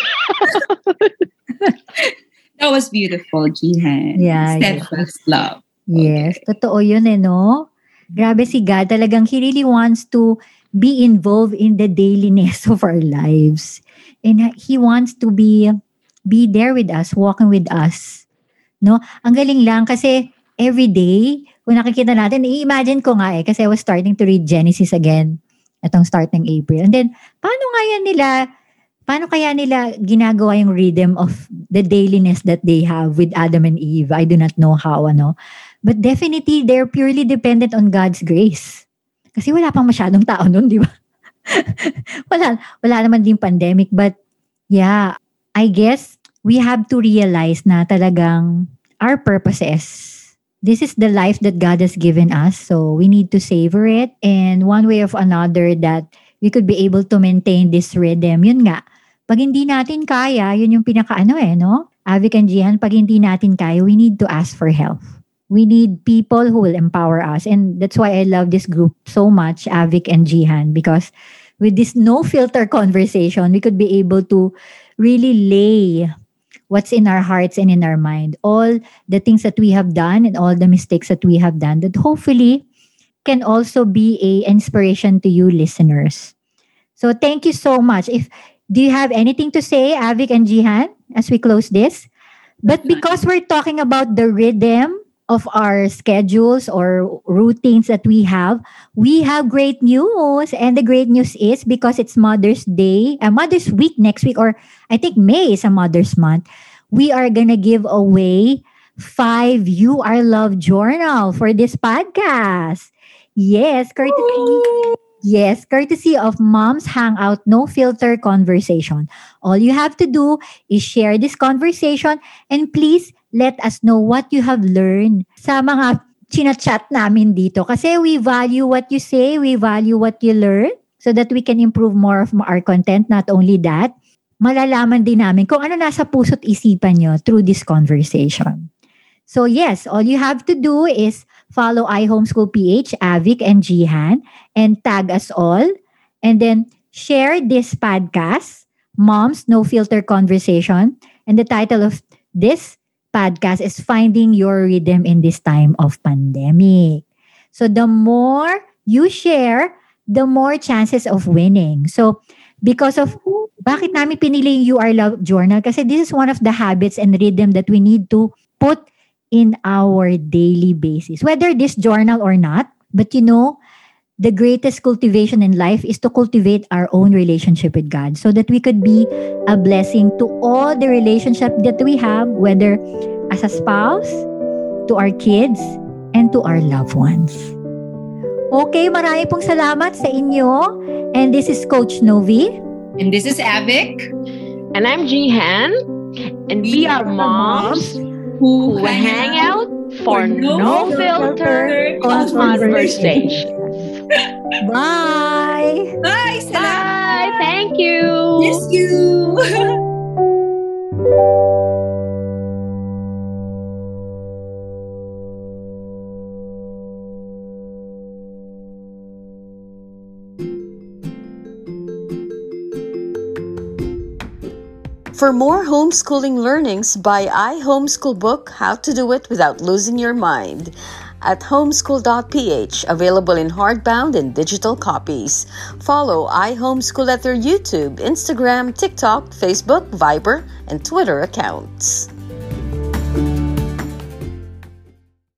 That was beautiful, Jihan. Yeah, Steadfast love. Yes. Totoo yun eh, no? Grabe si God. Talagang He really wants to be involved in the dailiness of our lives. And He wants to be be there with us, walking with us. No? Ang galing lang kasi every day, kung nakikita natin, i-imagine ko nga eh, kasi I was starting to read Genesis again itong start ng April. And then, paano nga yan nila, paano kaya nila ginagawa yung rhythm of the dailiness that they have with Adam and Eve? I do not know how, ano. But definitely, they're purely dependent on God's grace. Kasi wala pang masyadong tao nun, di ba? wala, wala naman din pandemic. But, yeah, I guess, we have to realize na talagang our purposes this is the life that God has given us. So we need to savor it. And one way of another that we could be able to maintain this rhythm, yun nga, pag hindi natin kaya, yun yung pinakaano eh, no? Avic and Gian, pag hindi natin kaya, we need to ask for help. We need people who will empower us. And that's why I love this group so much, Avik and Jihan, because with this no filter conversation, we could be able to really lay what's in our hearts and in our mind, all the things that we have done and all the mistakes that we have done that hopefully can also be a inspiration to you listeners. So thank you so much. If do you have anything to say, Avik and Jihan, as we close this? But because we're talking about the rhythm of our schedules or routines that we have, we have great news. And the great news is because it's Mother's Day, a uh, Mother's Week next week, or I think May is a Mother's Month, we are going to give away five You Are Love Journal for this podcast. Yes, courtesy. Yes, courtesy of Mom's Hangout No Filter Conversation. All you have to do is share this conversation and please let us know what you have learned sa mga chinachat namin dito. Kasi we value what you say, we value what you learn so that we can improve more of our content. Not only that, malalaman din namin kung ano nasa puso't isipan nyo through this conversation. So yes, all you have to do is follow iHomeschool PH, Avik, and Jihan, and tag us all. And then share this podcast, Mom's No Filter Conversation. And the title of this podcast is Finding Your Rhythm in This Time of Pandemic. So the more you share, the more chances of winning. So because of bakit namin pinili yung You Are Love Journal? Kasi this is one of the habits and rhythm that we need to put in our daily basis. Whether this journal or not, but you know, the greatest cultivation in life is to cultivate our own relationship with God so that we could be a blessing to all the relationship that we have, whether as a spouse, to our kids, and to our loved ones. Okay, marami pong salamat sa inyo. And this is Coach Novi. And this is Avik. And I'm Jihan. And we, we are moms who, who hang out for no, no filter, filter conversation. Bye. Bye. Salamat. Bye. Thank you. Miss you. For more homeschooling learnings, buy iHomeschool book How to Do It Without Losing Your Mind at homeschool.ph, available in hardbound and digital copies. Follow iHomeschool at their YouTube, Instagram, TikTok, Facebook, Viber, and Twitter accounts.